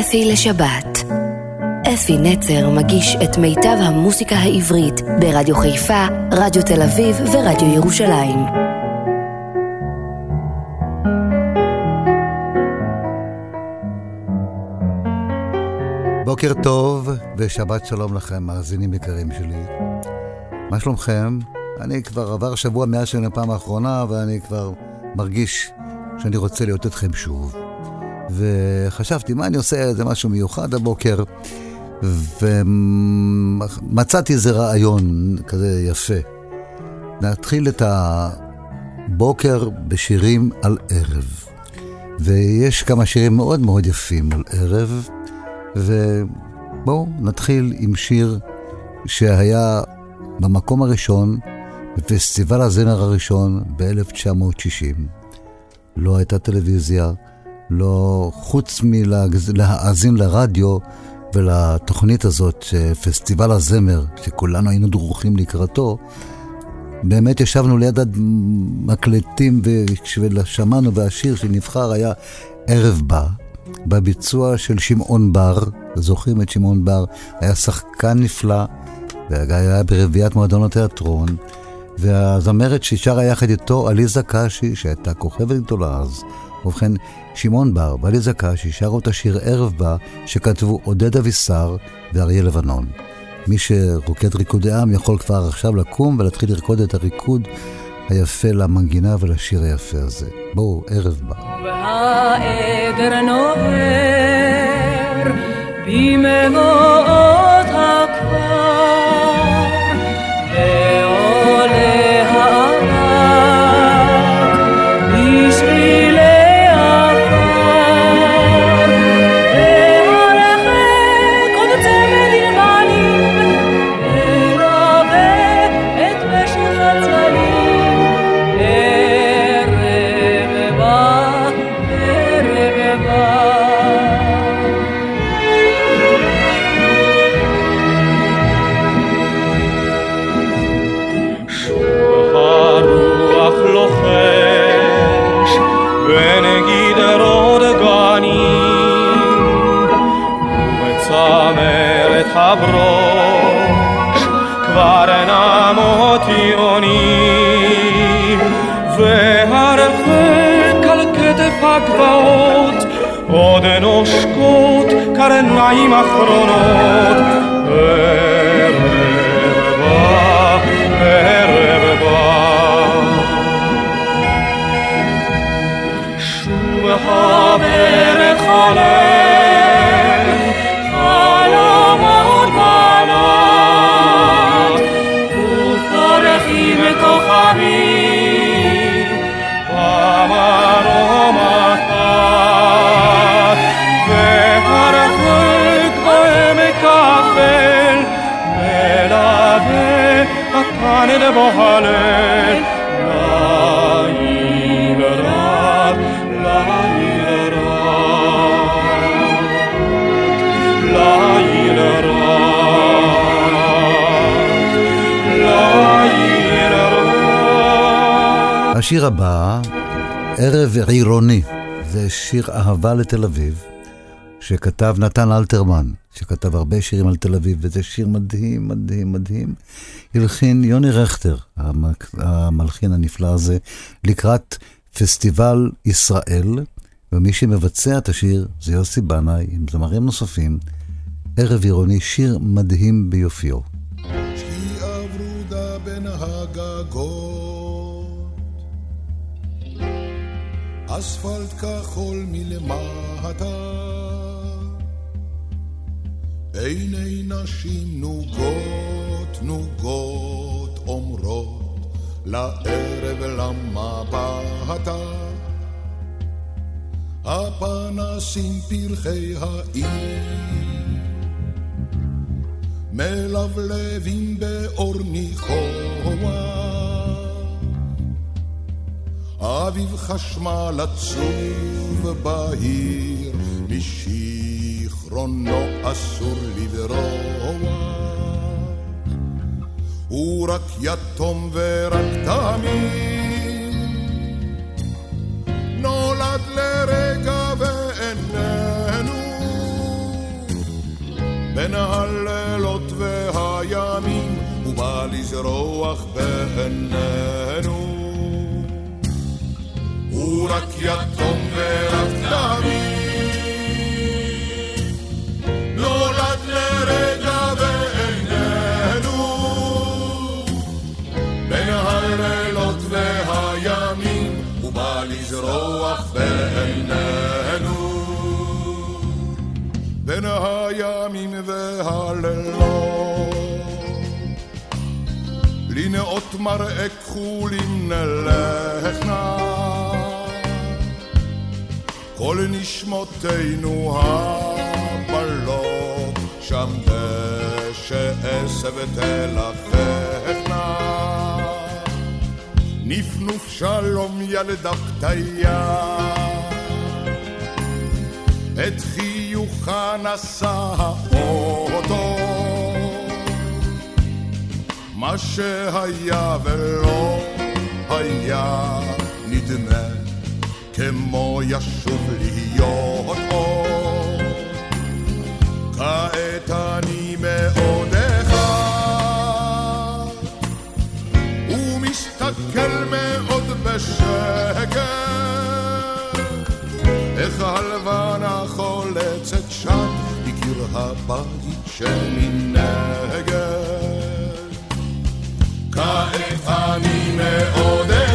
אפי לשבת. אפי נצר מגיש את מיטב המוסיקה העברית ברדיו חיפה, רדיו תל אביב ורדיו ירושלים. בוקר טוב ושבת שלום לכם, מאזינים יקרים שלי. מה שלומכם? אני כבר עבר שבוע מאז שאני הפעם האחרונה, ואני כבר מרגיש שאני רוצה להיות אתכם שוב. וחשבתי, מה אני עושה? איזה משהו מיוחד הבוקר. ומצאתי איזה רעיון כזה יפה. נתחיל את הבוקר בשירים על ערב. ויש כמה שירים מאוד מאוד יפים על ערב, ובואו נתחיל עם שיר שהיה במקום הראשון בפסטיבל הזמר הראשון ב-1960. לא הייתה טלוויזיה, לא חוץ מלהאזין לרדיו ולתוכנית הזאת, פסטיבל הזמר, שכולנו היינו דרוכים לקראתו, באמת ישבנו ליד המקלטים ושמענו, והשיר שנבחר היה ערב בא, בביצוע של שמעון בר, זוכרים את שמעון בר? היה שחקן נפלא, והיה ברביעיית מועדון התיאטרון, והזמרת ששרה יחד איתו, עליזה קשי, שהייתה כוכבת גדולה אז. ובכן, שמעון בר ועליזה קשי שרו את השיר ערב בא, שכתבו עודד אבישר ואריה לבנון. מי שרוקד ריקודי עם יכול כבר עכשיו לקום ולהתחיל לרקוד את הריקוד היפה למנגינה ולשיר היפה הזה. בואו, ערב בא. והעדר נוער במבואות 今頃の la ilra השיר הבא, ערב עירוני, זה שיר אהבה לתל אביב, שכתב נתן אלתרמן, שכתב הרבה שירים על תל אביב, וזה שיר מדהים, מדהים, מדהים. הלחין יוני רכטר, המלחין הנפלא הזה, לקראת פסטיבל ישראל, ומי שמבצע את השיר זה יוסי בנאי עם זמרים נוספים. ערב עירוני, שיר מדהים ביופיו. אספלט כחול מלמטה עיני נשים נוגות נוגות אומרות לערב למבטה הפנסים פרחי העיר מלבלבים באור ניחוח אביב חשמל עצוב בהיר משיר זיכרונו אסור לברוח. הוא רק יתום ורק תמיד נולד לרגע ואיננו בין הלילות והימים, הוא בא לזרוח בעינינו. הוא רק יתום ורק תמיד, לזרוח בעינינו. בין הימים והלילות. לנאות מראה כחולים נלך נא, כל נשמותינו הבלות, שם דשא עשב תלככנה. נפנוף שלום ילדה פתיה, את חיוכה נשא האוטו. מה שהיה ולא היה נדמה כמו ישוב להיות עוד. כעת אני ומסתכל מאוד בשקט איך הלבנה חולצת שם מקיר הבית שמנגד כעת אני מאוד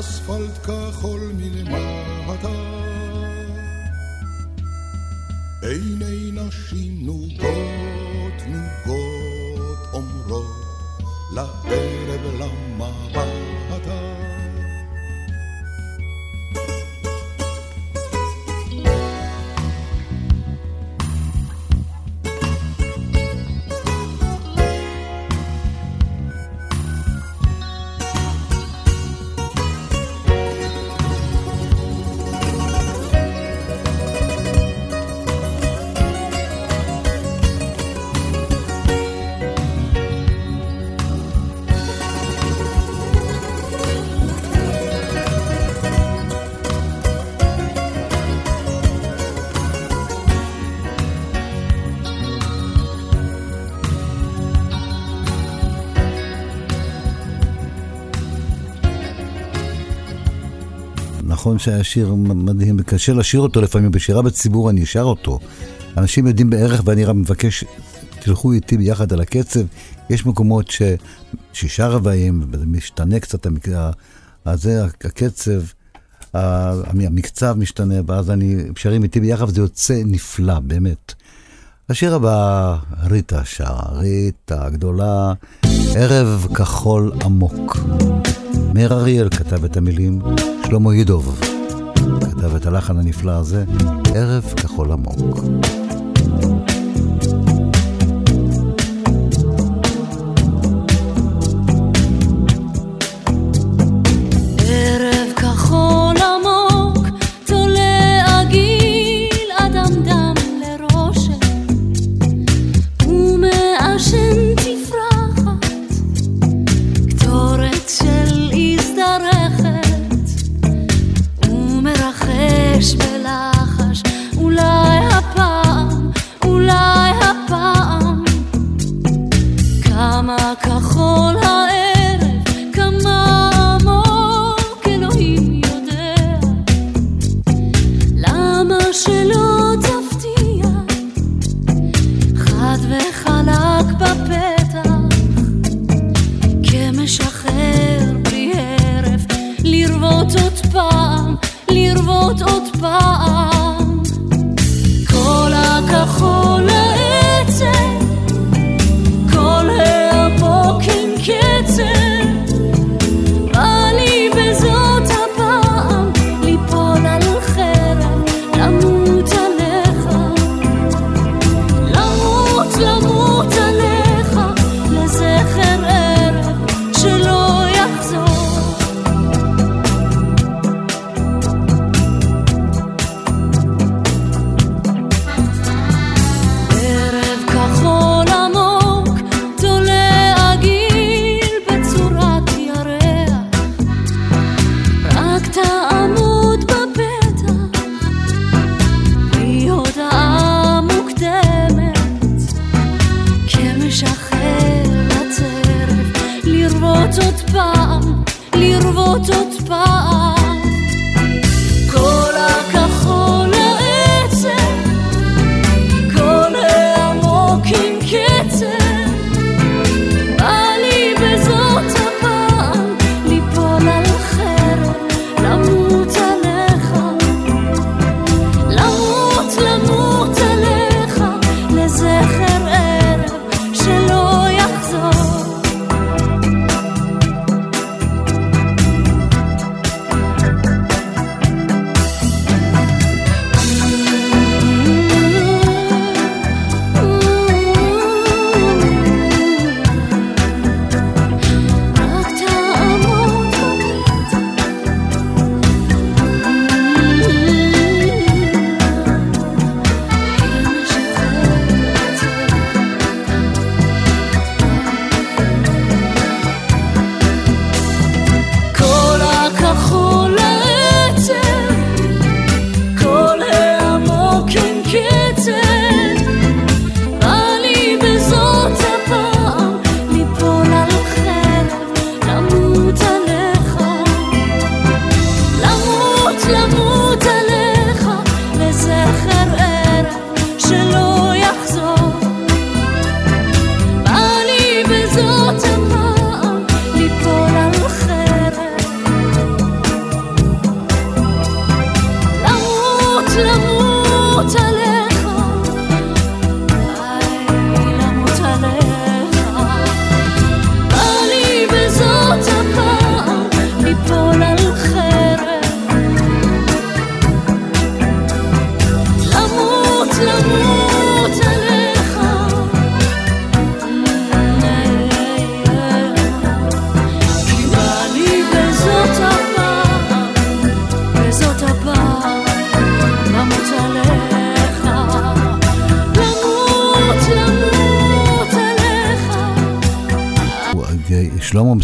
אספלט כחול מלמטה, עיני נשים נוגות נוגות אומרות לערב נכון שהיה שיר מדהים, קשה לשיר אותו לפעמים, בשירה בציבור אני אשר אותו. אנשים יודעים בערך ואני רק מבקש, תלכו איתי ביחד על הקצב. יש מקומות ש... שישה רבעים, וזה משתנה קצת, המק... אז זה הקצב, המקצב משתנה, ואז אני, שרים איתי ביחד וזה יוצא נפלא, באמת. השיר הבא, ריטה שרה, ריטה הגדולה, ערב כחול עמוק. מאיר אריאל כתב את המילים, שלמה ידוב כתב את הלחן הנפלא הזה, ערב כחול עמוק.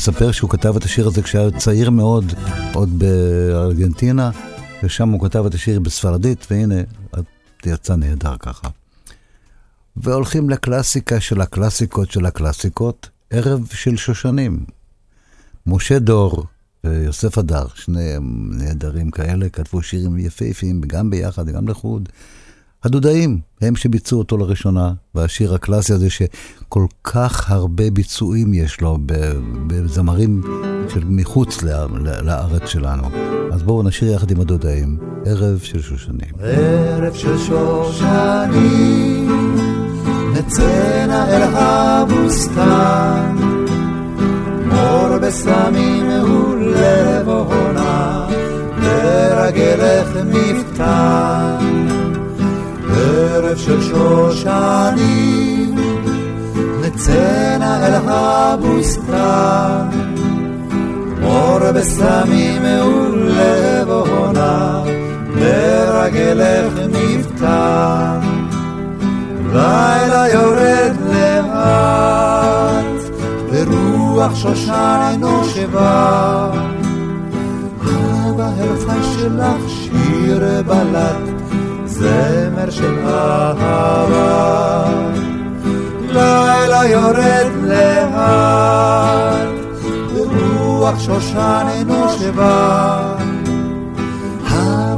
מספר שהוא כתב את השיר הזה כשהיה צעיר מאוד, עוד בארגנטינה, ושם הוא כתב את השיר בספרדית, והנה, יצא נהדר ככה. והולכים לקלאסיקה של הקלאסיקות של הקלאסיקות, ערב של שושנים. משה דור ויוסף הדר, שני נהדרים כאלה, כתבו שירים יפהפיים, גם ביחד, גם לחוד. הדודאים הם שביצעו אותו לראשונה, והשיר הקלאסי הזה שכל כך הרבה ביצועים יש לו בזמרים של מחוץ לארץ שלנו. אז בואו נשאיר יחד עם הדודאים, ערב של שושנים. ערב של שושנים, נצאנה אל הבוסתן, מור בסמים ולב עונה, לרגלך נפתח. ערב של שושנים, נצאנה אל הבוסתן, מור בסמים ולבונה, לרגלך מפתן. לילה יורד לאט, ורוח שושן אינו שבא. בהלכה שלך שיר בלט, זמר של אהבה. לילה יורד לאט, ורוח שושן אינו שבא.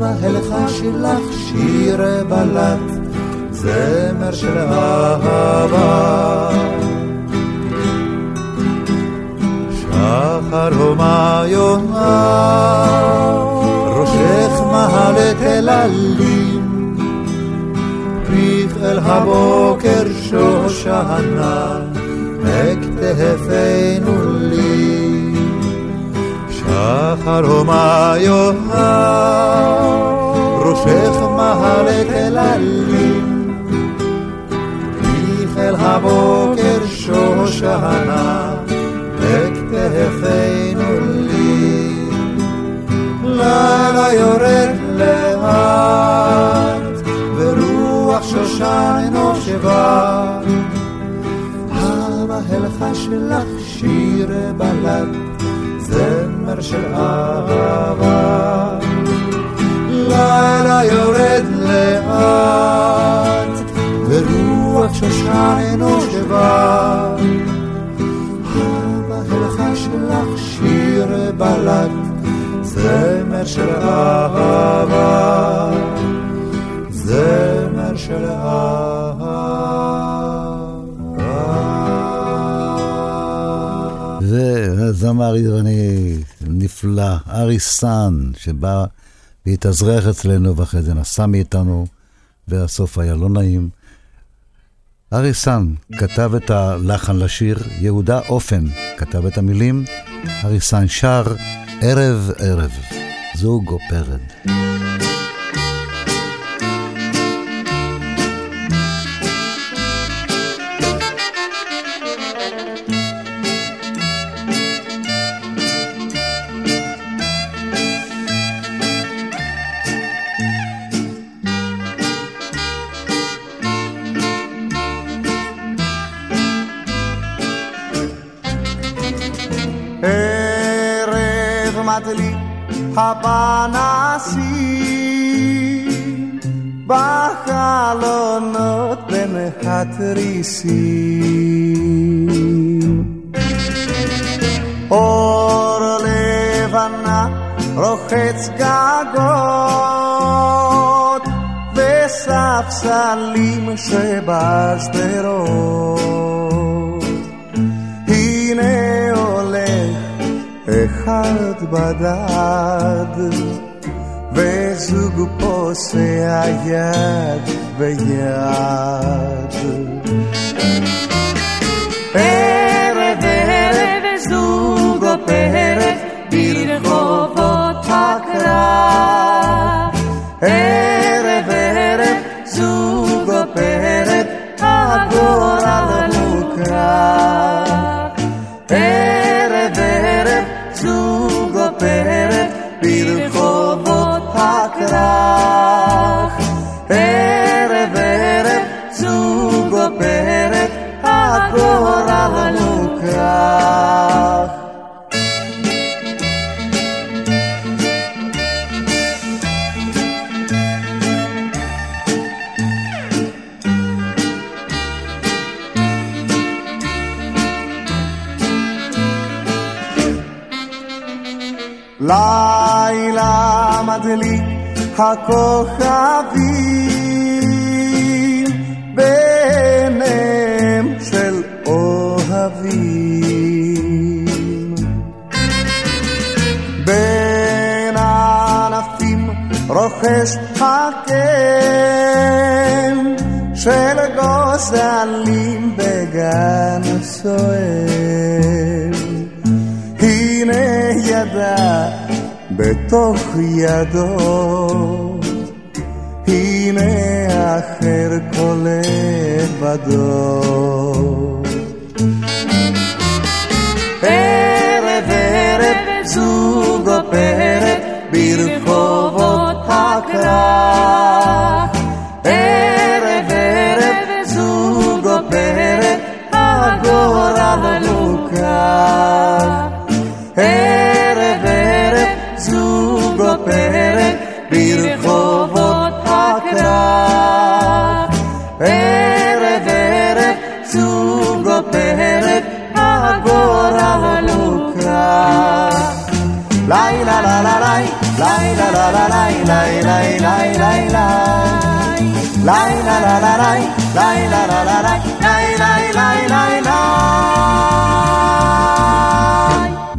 בהלכה שלך שיר בלט, זמר של אהבה. שחר הומה יונה, ראשך מהלת אל עלים, פריך אל הבוקר שושנה, אכתפנו לי. שחר הומה יונה, ראשך מהלת אל עלים, פריך אל הבוקר שושנה, כתפינו לי. לילה יורד לאט, שושן אינו שבא. הבהלכה שלך שיר בלד, זמר של אהבה. לילה יורד לאט, ורוח שושן אינו שבא. שלך שיר בלד, זמר של אהבה, זמר של אהבה. והזמר עירוני נפלא, ארי סאן, שבא והתאזרח אצלנו ואחרי זה נסע מאיתנו, והסוף היה לא נעים. אריס סאן כתב את הלחן לשיר, יהודה עופן כתב את המילים, אריס סאן שר ערב ערב, זוג או פרט. התריסים. אור לבנה רוחץ גגות וספסלים שבשדרות. הנה הולך אחד בדד, וזוג פוסע יד ביד. ערב ערב זוג פרק ברחובות הקרב. מוכרח. לילה מדליק הכוכבים רוכש הקן של גוזלים בגן סואל. הנה ידע בתוך ידו. הנה אחר כל לבדו. ערב ערב זוג פרק ברחובות הכרך. ערב ערב זוג פרק הגורל לוקח. ערב ערב זוג פרק ברחובות הכרך. ערב ערב זוג פרק הגורל לוקח. לילה לה לה לי, לילה לה לה לי, לילה לילה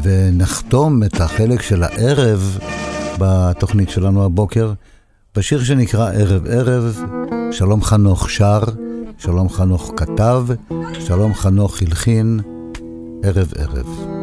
ונחתום את החלק של הערב בתוכנית שלנו הבוקר בשיר שנקרא ערב ערב, שלום חנוך שר, שלום חנוך כתב, שלום חנוך הלחין, ערב ערב.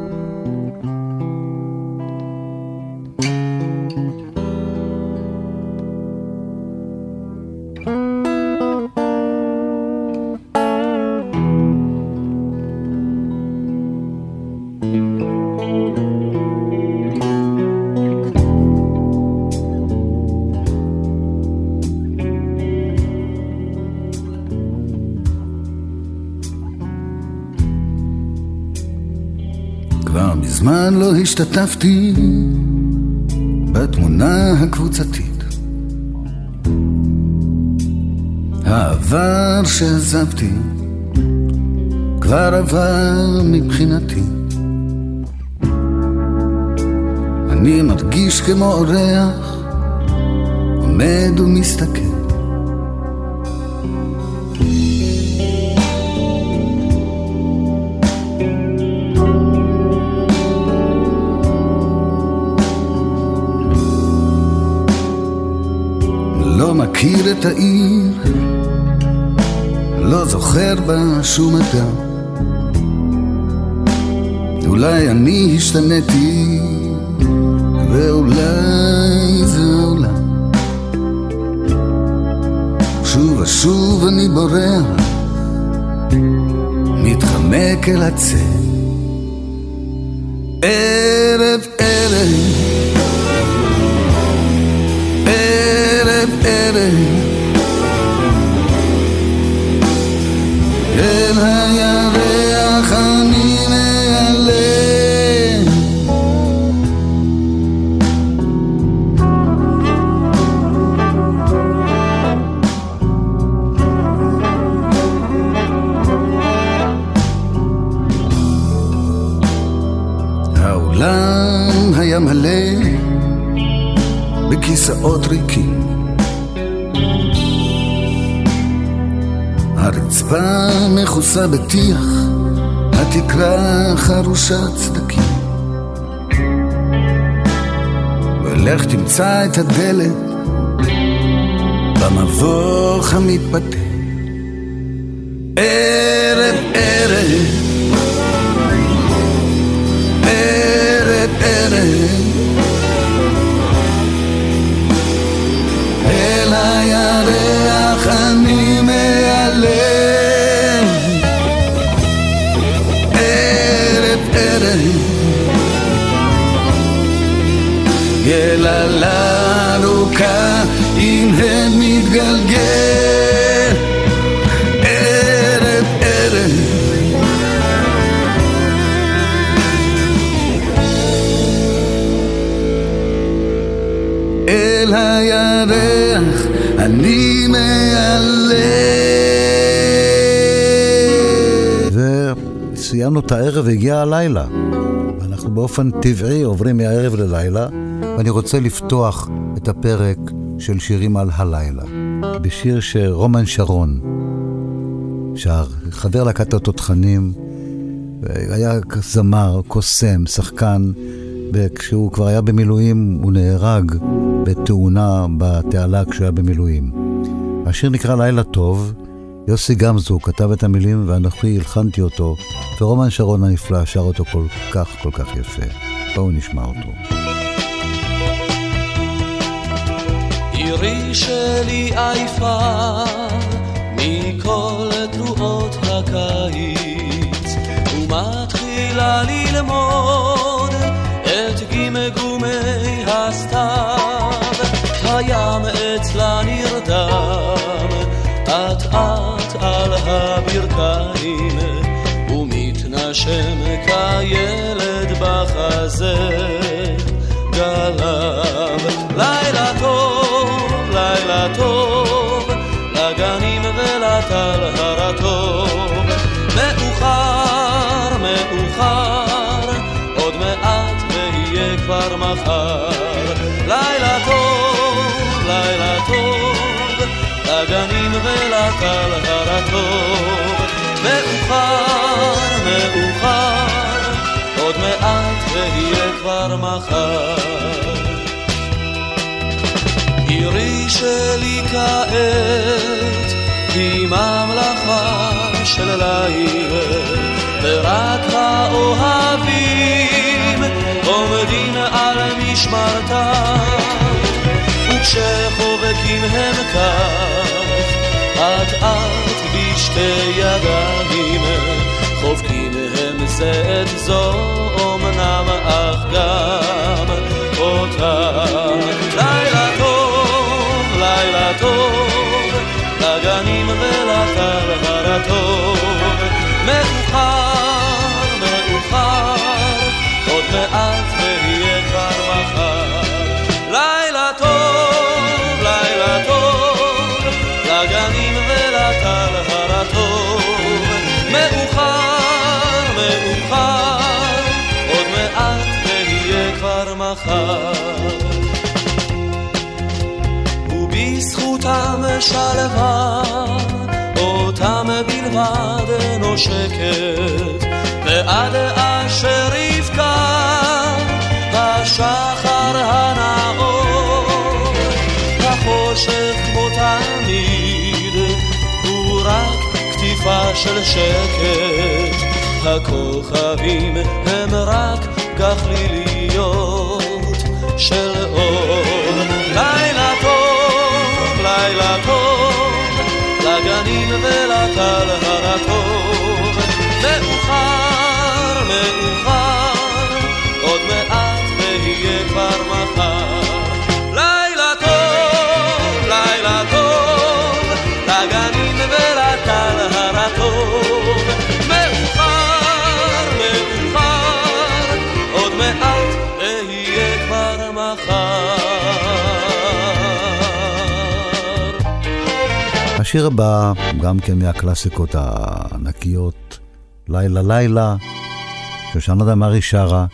כבר מזמן לא השתתפתי בתמונה הקבוצתית. העבר שעזבתי כבר עבר מבחינתי. אני מרגיש כמו אורח, עומד ומסתכל. מכיר את העיר, לא זוכר בה שום אדם. אולי אני השתניתי, ואולי זה העולם. שוב ושוב אני בורח, מתחמק אל הצל. ערב בכיסאות ריקים. הרצפה מכוסה בטיח, התקרה חרושה צדקים. ולך תמצא את הדלת במבוך המתפתה. מעלה. וסיימנו את הערב והגיע הלילה. ואנחנו באופן טבעי עוברים מהערב ללילה, ואני רוצה לפתוח את הפרק של שירים על הלילה, בשיר שרומן שרון שר, חבר להקת התותחנים, היה זמר, קוסם, שחקן, וכשהוא כבר היה במילואים הוא נהרג בתאונה בתעלה כשהוא היה במילואים. השיר נקרא לילה טוב, יוסי גמזו כתב את המילים ואנוכי הלחנתי אותו, ורומן שרון הנפלא שר אותו כל כך כל כך יפה. בואו נשמע אותו. עירי שלי עייפה מכל תרועות הקיץ ומתחילה ללמוד את גמגומי הסתיו הברכיים ומתנשם כילד בחזה. גלם לילה טוב, לילה טוב לגנים ולטל הרטוב. מאוחר, מאוחר עוד מעט ויהיה כבר מחר. לילה טוב, לילה טוב לגנים ולטל הרטוב מאוחר, מאוחר עוד מעט ויהיה כבר מחר עירי שלי כעת היא ממלכה של ליל ורק האוהבים עומדים על משמרתם וכשחובקים הם כך אט אט בשתי ידיים חובקים הם זה את זו אמנם אך גם אותה. לילה טוב, לילה טוב לגנים ולטל הרטוב מאוחר, שלווה אותם בלבד נושקת ועד אשר יפקע השחר הנאור. החושך כמו תמיד הוא רק קטיפה של שקט. הכוכבים הם רק גחליליות של אור לגנים ולטל הרטוב מאוחר, מאוחר עוד מעט ויהיה כבר מחר השיר הבא, גם כן מהקלאסיקות הענקיות, לילה לילה, שושנה דמארי שרה,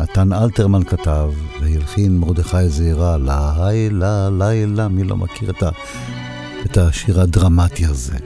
נתן אלתרמן כתב, והלחין מרדכי זעירה, לילה לילה, מי לא מכיר את, ה, את השיר הדרמטי הזה.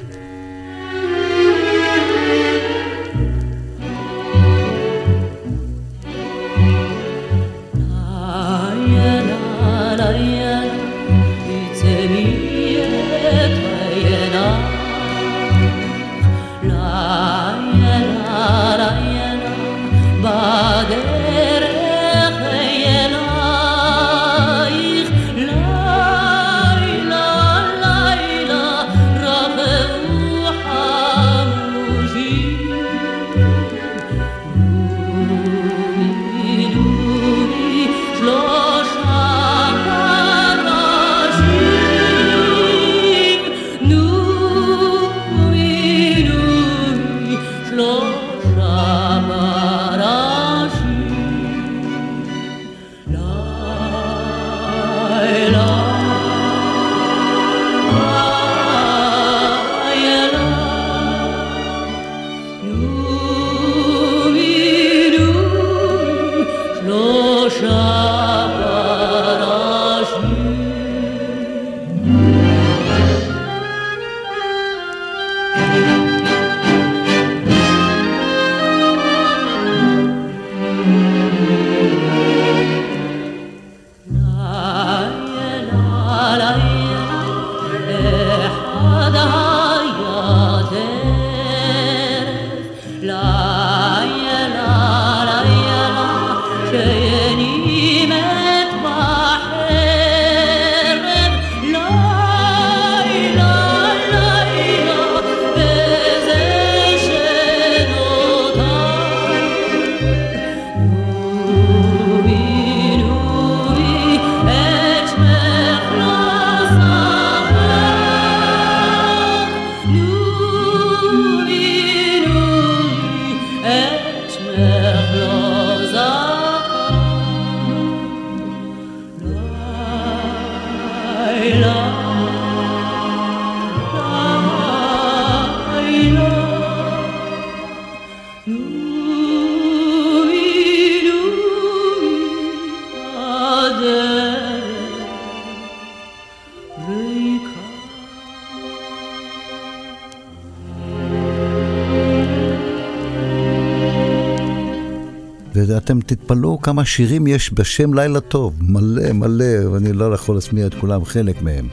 ואתם תתפלאו כמה שירים יש בשם לילה טוב, מלא מלא, ואני לא יכול להשמיע את כולם, חלק מהם.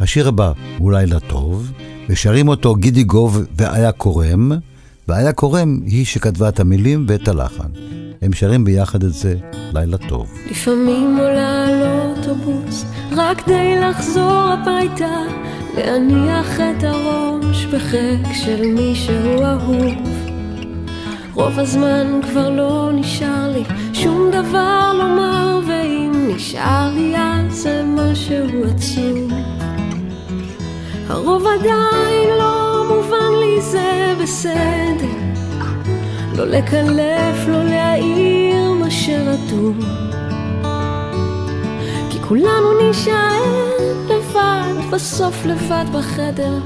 השיר הבא הוא לילה טוב, ושרים אותו גידי גוב ואיה קורם, ואיה קורם היא שכתבה את המילים ואת הלחן. הם שרים ביחד את זה לילה טוב. לפעמים עולה על אוטובוס, רק כדי לחזור הביתה, להניח את הראש בחק של מישהו אהוב. רוב הזמן כבר לא נשאר לי שום דבר לומר, ואם נשאר לי אז זה משהו עצוב. הרוב עדיין לא מובן לי, זה בסדר. לא לקלף, לא להעיר מה שרטוב. כי כולנו נשאר בסוף לבד בחדר.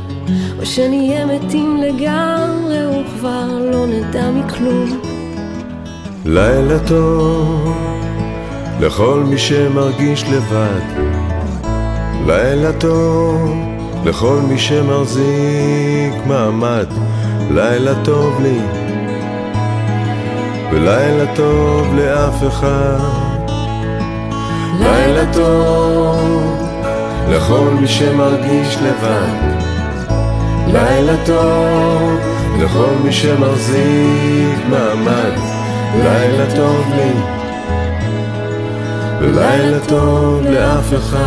או שנהיה מתים לגמרי וכבר לא נדע מכלום. לילה טוב לכל מי שמרגיש לבד. לילה טוב לכל מי שמחזיק מעמד. לילה טוב לי ולילה טוב לאף אחד. לילה טוב לכל מי שמרגיש לבד. לילה טוב לכל מי שמחזיק מעמד, לילה טוב לי, ולילה טוב לאף אחד.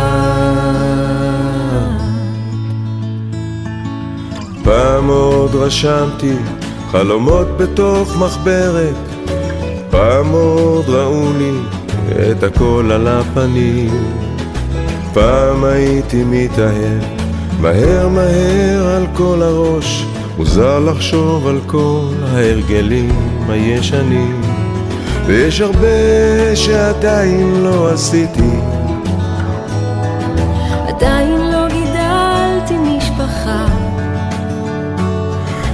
פעם עוד רשמתי חלומות בתוך מחברת, פעם עוד ראו לי את הכל על הפנים, פעם הייתי מתאהב מהר מהר על כל הראש, מוזר לחשוב על כל ההרגלים הישנים, ויש הרבה שעדיין לא עשיתי. עדיין לא גידלתי משפחה.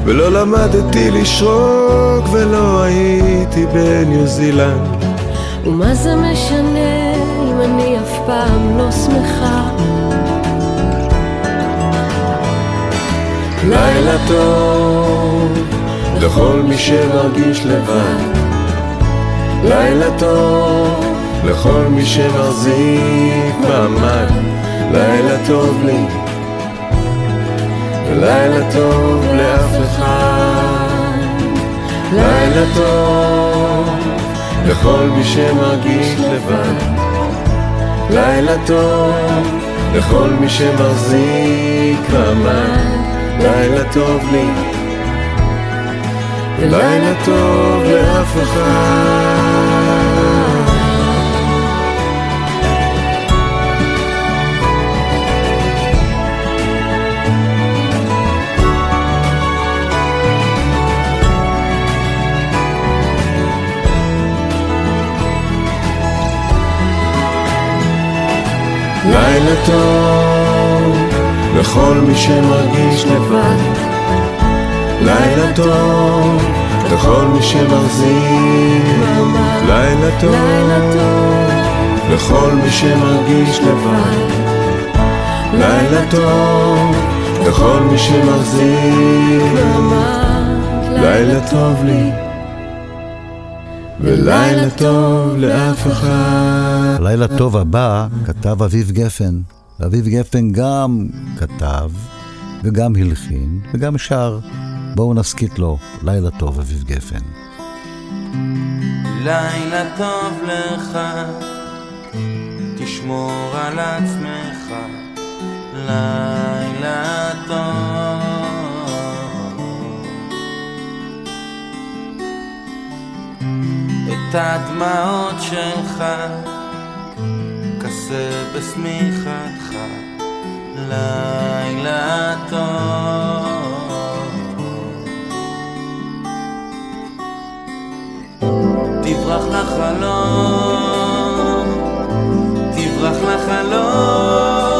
ולא למדתי לשרוק ולא הייתי בניו זילנד. ומה זה משנה פעם לא שמחה? לילה טוב לכל מי שמרגיש לבד. לילה טוב לכל מי שמחזיק מעמד. לילה טוב לי ולילה טוב לאף אחד. לילה טוב לכל מי שמרגיש לבד. לילה טוב לכל מי שמחזיק מעמד. לילה טוב לי, ולילה טוב לאף אחד. לילה טוב לכל מי שמרגיש לבד. לילה טוב לכל מי שמחזיק. לילה טוב לכל מי שמרגיש לבד. לילה טוב לכל מי שמחזיק. לילה טוב לי. ולילה טוב לאף אחד. לילה טוב הבא כתב אביב גפן. אביב גפן גם כתב וגם הלחין וגם שר. בואו נסכית לו, לילה טוב אביב גפן. לילה טוב לך, תשמור על עצמך, לילה הדמעות שלך כסה בשמיכתך, לילה טוב. תברח לחלום, תברח לחלום.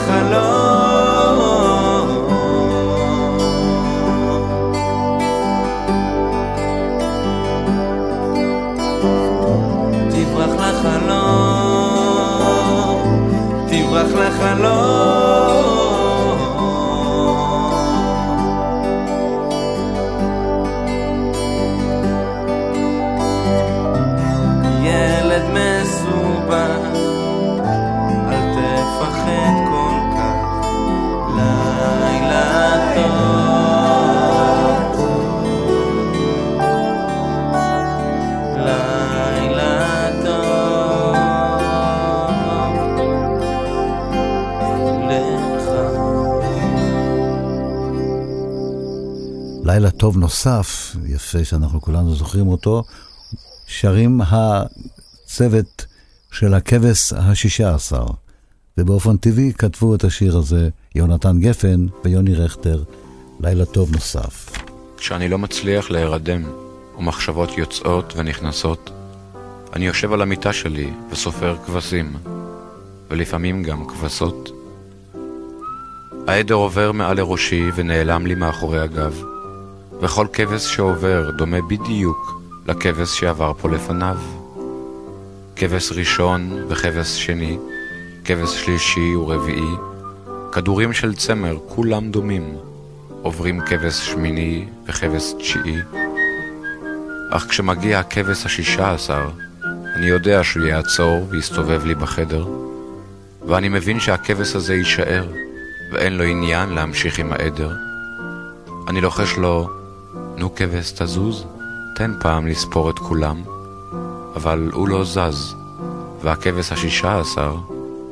לחלום. תברח לחלום, תברח לחלום. טוב נוסף, יפה שאנחנו כולנו זוכרים אותו, שרים הצוות של הכבש השישה עשר, ובאופן טבעי כתבו את השיר הזה יונתן גפן ויוני רכטר, לילה טוב נוסף. כשאני לא מצליח להירדם, ומחשבות יוצאות ונכנסות, אני יושב על המיטה שלי וסופר כבשים, ולפעמים גם כבשות. העדר עובר מעל לראשי ונעלם לי מאחורי הגב, וכל כבש שעובר דומה בדיוק לכבש שעבר פה לפניו. כבש ראשון וכבש שני, כבש שלישי ורביעי, כדורים של צמר כולם דומים, עוברים כבש שמיני וכבש תשיעי. אך כשמגיע הכבש השישה עשר, אני יודע שהוא יעצור ויסתובב לי בחדר, ואני מבין שהכבש הזה יישאר, ואין לו עניין להמשיך עם העדר. אני לוחש לו, נו כבש תזוז, תן פעם לספור את כולם. אבל הוא לא זז, והכבש השישה עשר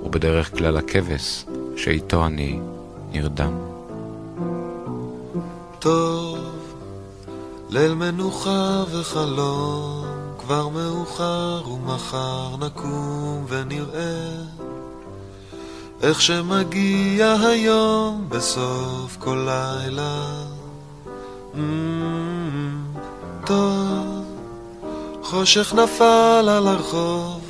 הוא בדרך כלל הכבש שאיתו אני נרדם. טוב, ליל מנוחה וחלום, כבר מאוחר ומחר נקום ונראה איך שמגיע היום בסוף כל לילה. Mm, טוב, חושך נפל על הרחוב,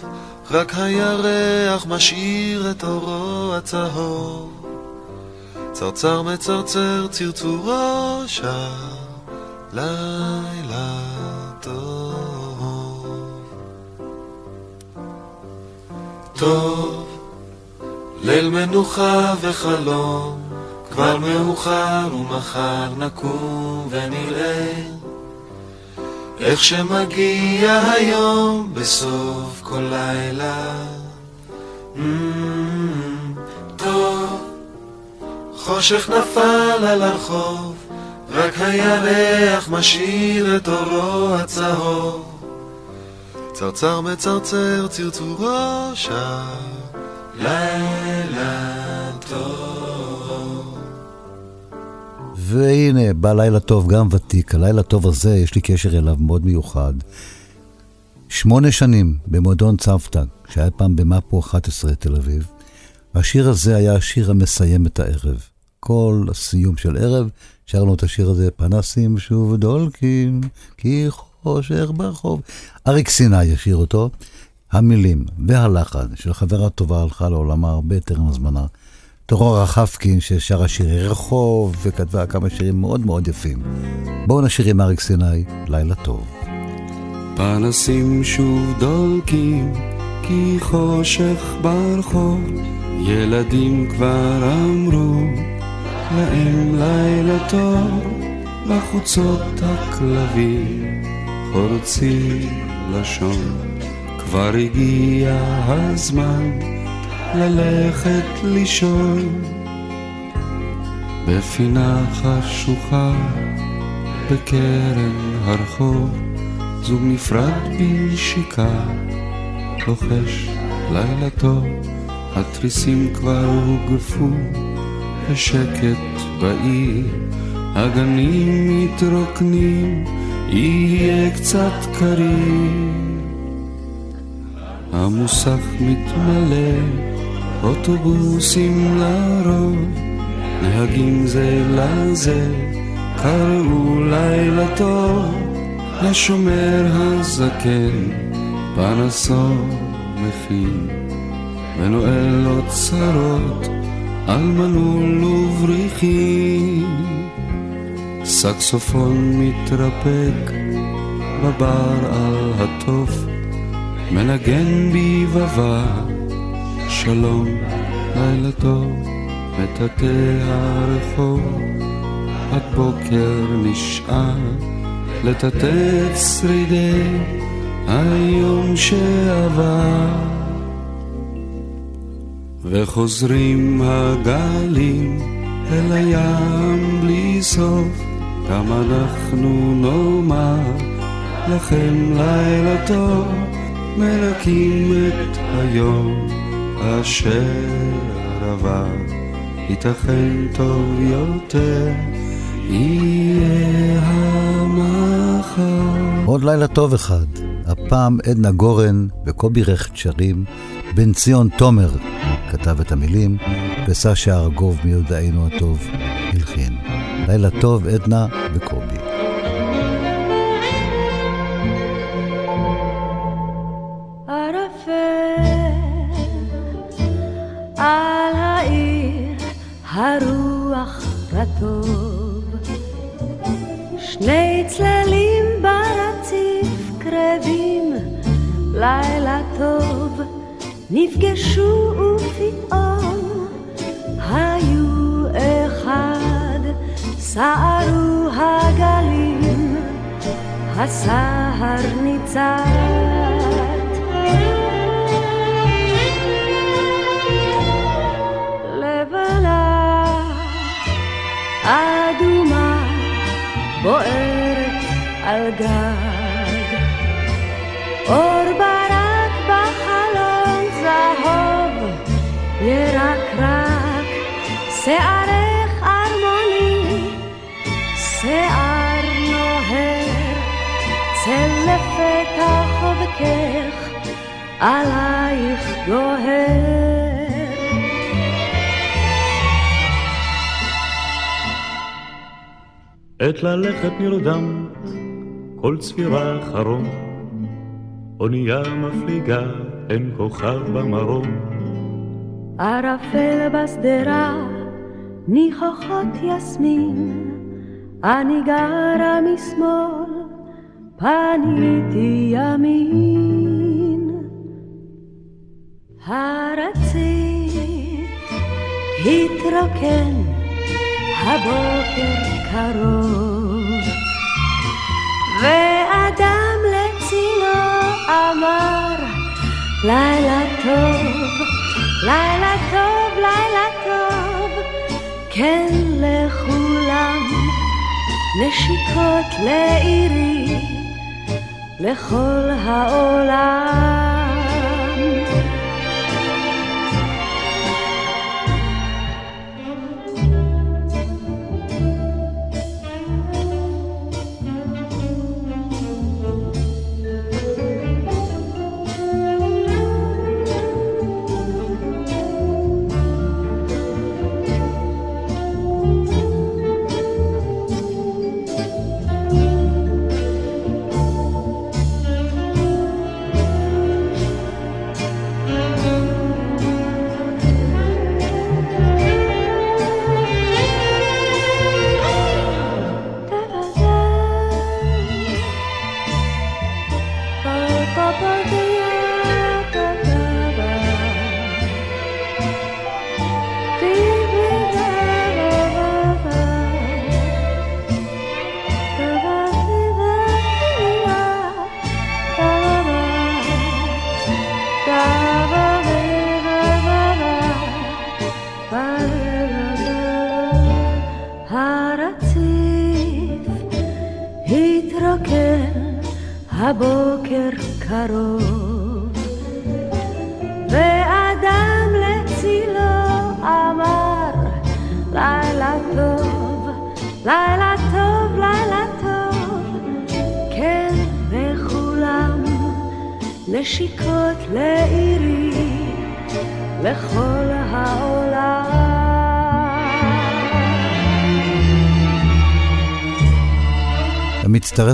רק הירח משאיר את אורו הצהוב. צרצר מצרצר צרצורו שר, לילה טוב. טוב, ליל מנוחה וחלום, כבר מאוחר ומחר נקום ונראה איך שמגיע היום בסוף כל לילה. Mm, טוב, חושך נפל על הרחוב, רק הירח משאיר את אורו הצהוב. צרצר מצרצר צרצורו שר, לילה טוב. והנה, בא לילה טוב, גם ותיק. הלילה טוב הזה, יש לי קשר אליו מאוד מיוחד. שמונה שנים במועדון צוותא, שהיה פעם במאפו 11 תל אביב. השיר הזה היה השיר המסיים את הערב. כל הסיום של ערב, שרנו את השיר הזה, פנסים שוב דולקים, כי חושך ברחוב. אריק סיני ישיר אותו. המילים והלחן של חברה טובה הלכה לעולמה הרבה טרם הזמנה. טרור רחפקין ששרה שירי רחוב וכתבה כמה שירים מאוד מאוד יפים. בואו נשאיר עם אריק סיני, לילה טוב. פנסים שוב דולקים, כי חושך ברחוב, ילדים כבר אמרו להם לילה טוב, בחוצות הכלבים חורצים לשון, כבר הגיע הזמן ללכת לישון. בפינה חשוכה בקרן הרחוב זוג נפרד בנשיקה לוחש לילה טוב התריסים כבר הוגפו בשקט בעיר הגנים מתרוקנים יהיה קצת קריר המוסך מתמלא, אוטובוסים לרוב, נהגים זה לזה, קראו לילה טוב, לשומר הזקן, פנסו מכין, ונועל אוצרות, על מנעול ובריחים, סקסופון מתרפק בבר על התוף, מנגן ביבבה, שלום, לילה טוב, מטאטא הרחוב, עד בוקר נשאר לטאטא שרידי היום שעבר. וחוזרים הגלים אל הים בלי סוף, גם אנחנו נאמר לכם לילה טוב, מנקים את היום אשר עבר. ייתכן טוב יותר, יהיה המחר. עוד לילה טוב אחד, הפעם עדנה גורן וקובי רכט שרים, בן ציון תומר כתב את המילים, וסשה ארגוב מיודענו הטוב הלחין. לילה טוב, עדנה וקובי. הרוח רטוב, שני צללים ברציף קרבים, לילה טוב, נפגשו ופתאום היו אחד, סערו הגלים, הסהר ניצת. אדומה בוערת על גג, אור ברק בחלון זהוב, ירקרק, שערך ארמוני, שיער נוהר, צל לפתע חובקך, עלייך גוהר. עת ללכת נרדם, כל צפירה חרום, אונייה מפליגה, אין כוכב במרום. ערפל בשדרה, ניחוחות יסמין, אני גרה משמאל, פניתי ימין. הרציף התרוקן, הבוקר קרוב, ואדם לצילו אמר, לילה טוב, לילה טוב, לילה טוב, כן לכולם, נשיקות לעירי, לכל העולם.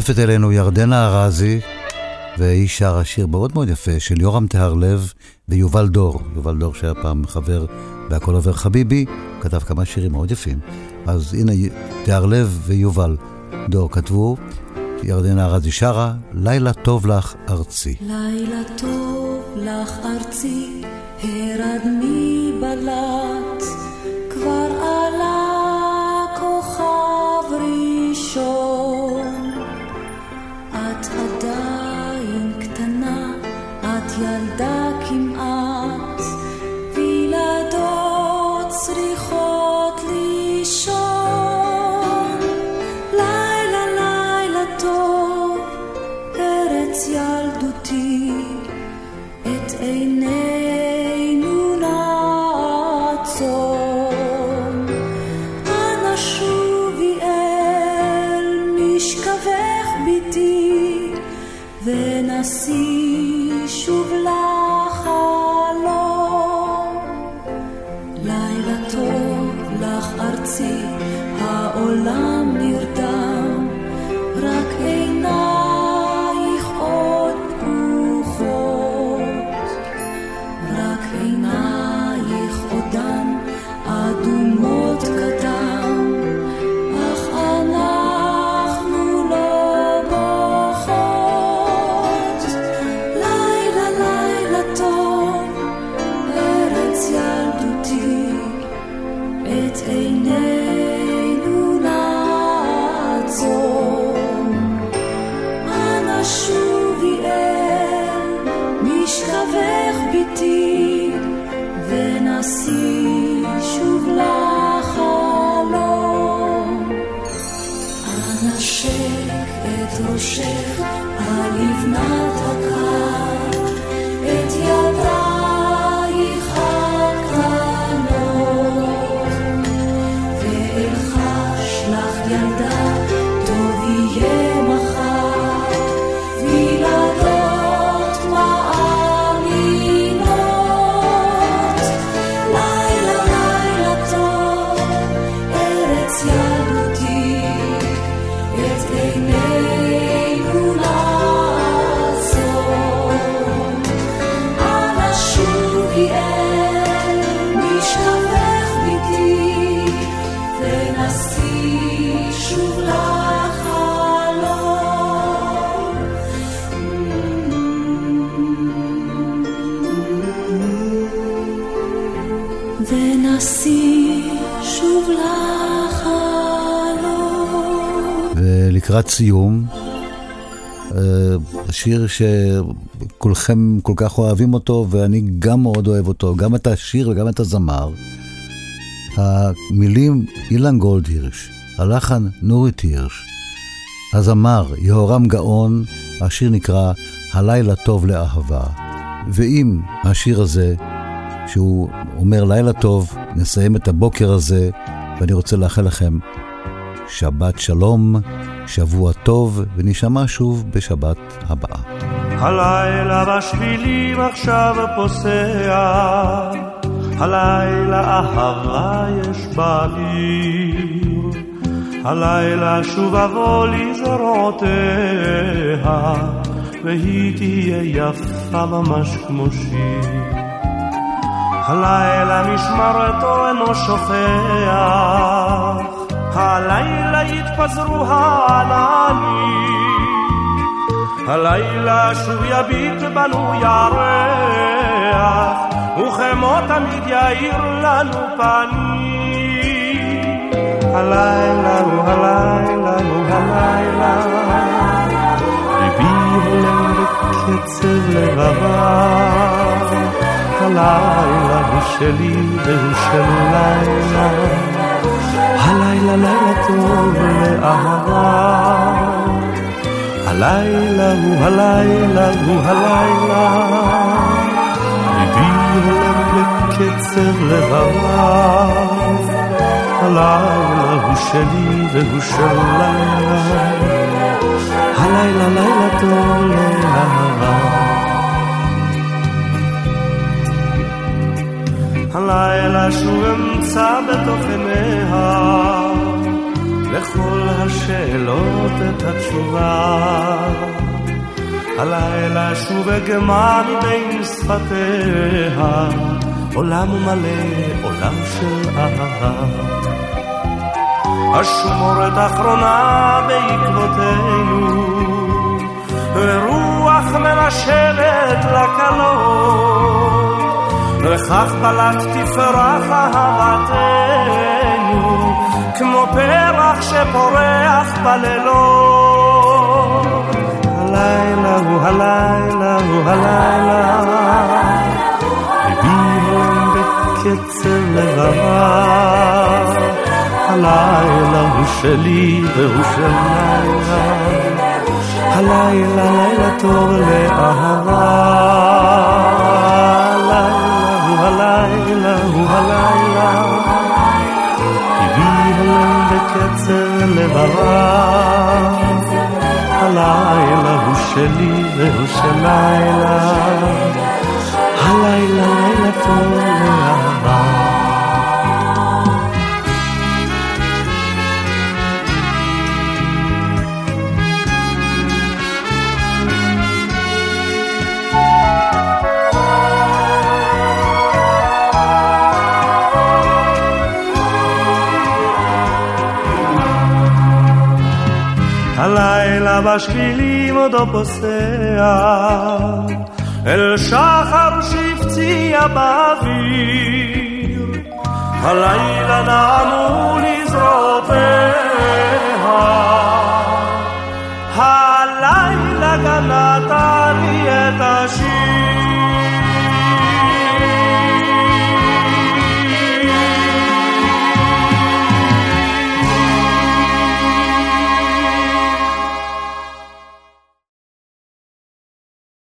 מצטרפת אלינו ירדנה ארזי, והיא שרה שיר מאוד מאוד יפה של יורם טהרלב ויובל דור. יובל דור שהיה פעם חבר בהכל עובר חביבי, כתב כמה שירים מאוד יפים. אז הנה, טהרלב ויובל דור כתבו, ירדנה ארזי שרה, לילה טוב לך ארצי. לילה טוב לך ארצי, הרדני בלט, כבר סיום, אה, השיר שכולכם כל כך אוהבים אותו, ואני גם מאוד אוהב אותו, גם את השיר וגם את הזמר. המילים אילן גולדהירש, הלחן נורית הירש, הזמר יהורם גאון, השיר נקרא הלילה טוב לאהבה. ועם השיר הזה, שהוא אומר לילה טוב, נסיים את הבוקר הזה, ואני רוצה לאחל לכם שבת שלום, שבוע טוב, ונשמע שוב בשבת הבאה. הלילה בשבילים עכשיו פוסע, הלילה אהבה יש בעיר, הלילה שוב אבוא לזרועותיה, והיא תהיה יפה ממש כמו שיר. הלילה משמרתו אינו שוכח, הלילה יתפזרו העננים. הלילה שוב יביט בנו ירח, וכמו תמיד יאיר לנו פנים. הלילה הוא הלילה הוא הלילה, ליבי הולם בקצב לבבה. הלילה הוא שלי והוא של לילה, הלילה לילה טוב לאהבה. הלילה הוא הלילה הוא הלילה, ליבי הולם בקצב לבבה. הלילה הוא שלי והוא של לילה, הלילה לילה טוב לאהבה. הלילה שוב אמצא בתוך עיניה לכל השאלות את התשובה. הלילה שוב אגמע מבין שפתיה, עולם מלא, עולם של אהבה. אשמורת אחרונה בעקבותינו, ורוח מנשבת לקלות, וכך בלט תפרח אהבתנו, שפורח בלילות. הלילה הוא הלילה הוא הלילה, הביאו בקצב לבבה. הלילה הוא שלי והוא של לילה, הלילה לילה טוב לאהבה. הלילה הוא הלילה הוא הלילה, לבבה. הלילה הוא שלי והוא של לילה, הלילה לילה טוב לאהבה. השבילים עוד פוסע, אל שחר שבציע באוויר. הלילה נעמו לזרועותיה, הלילה גנה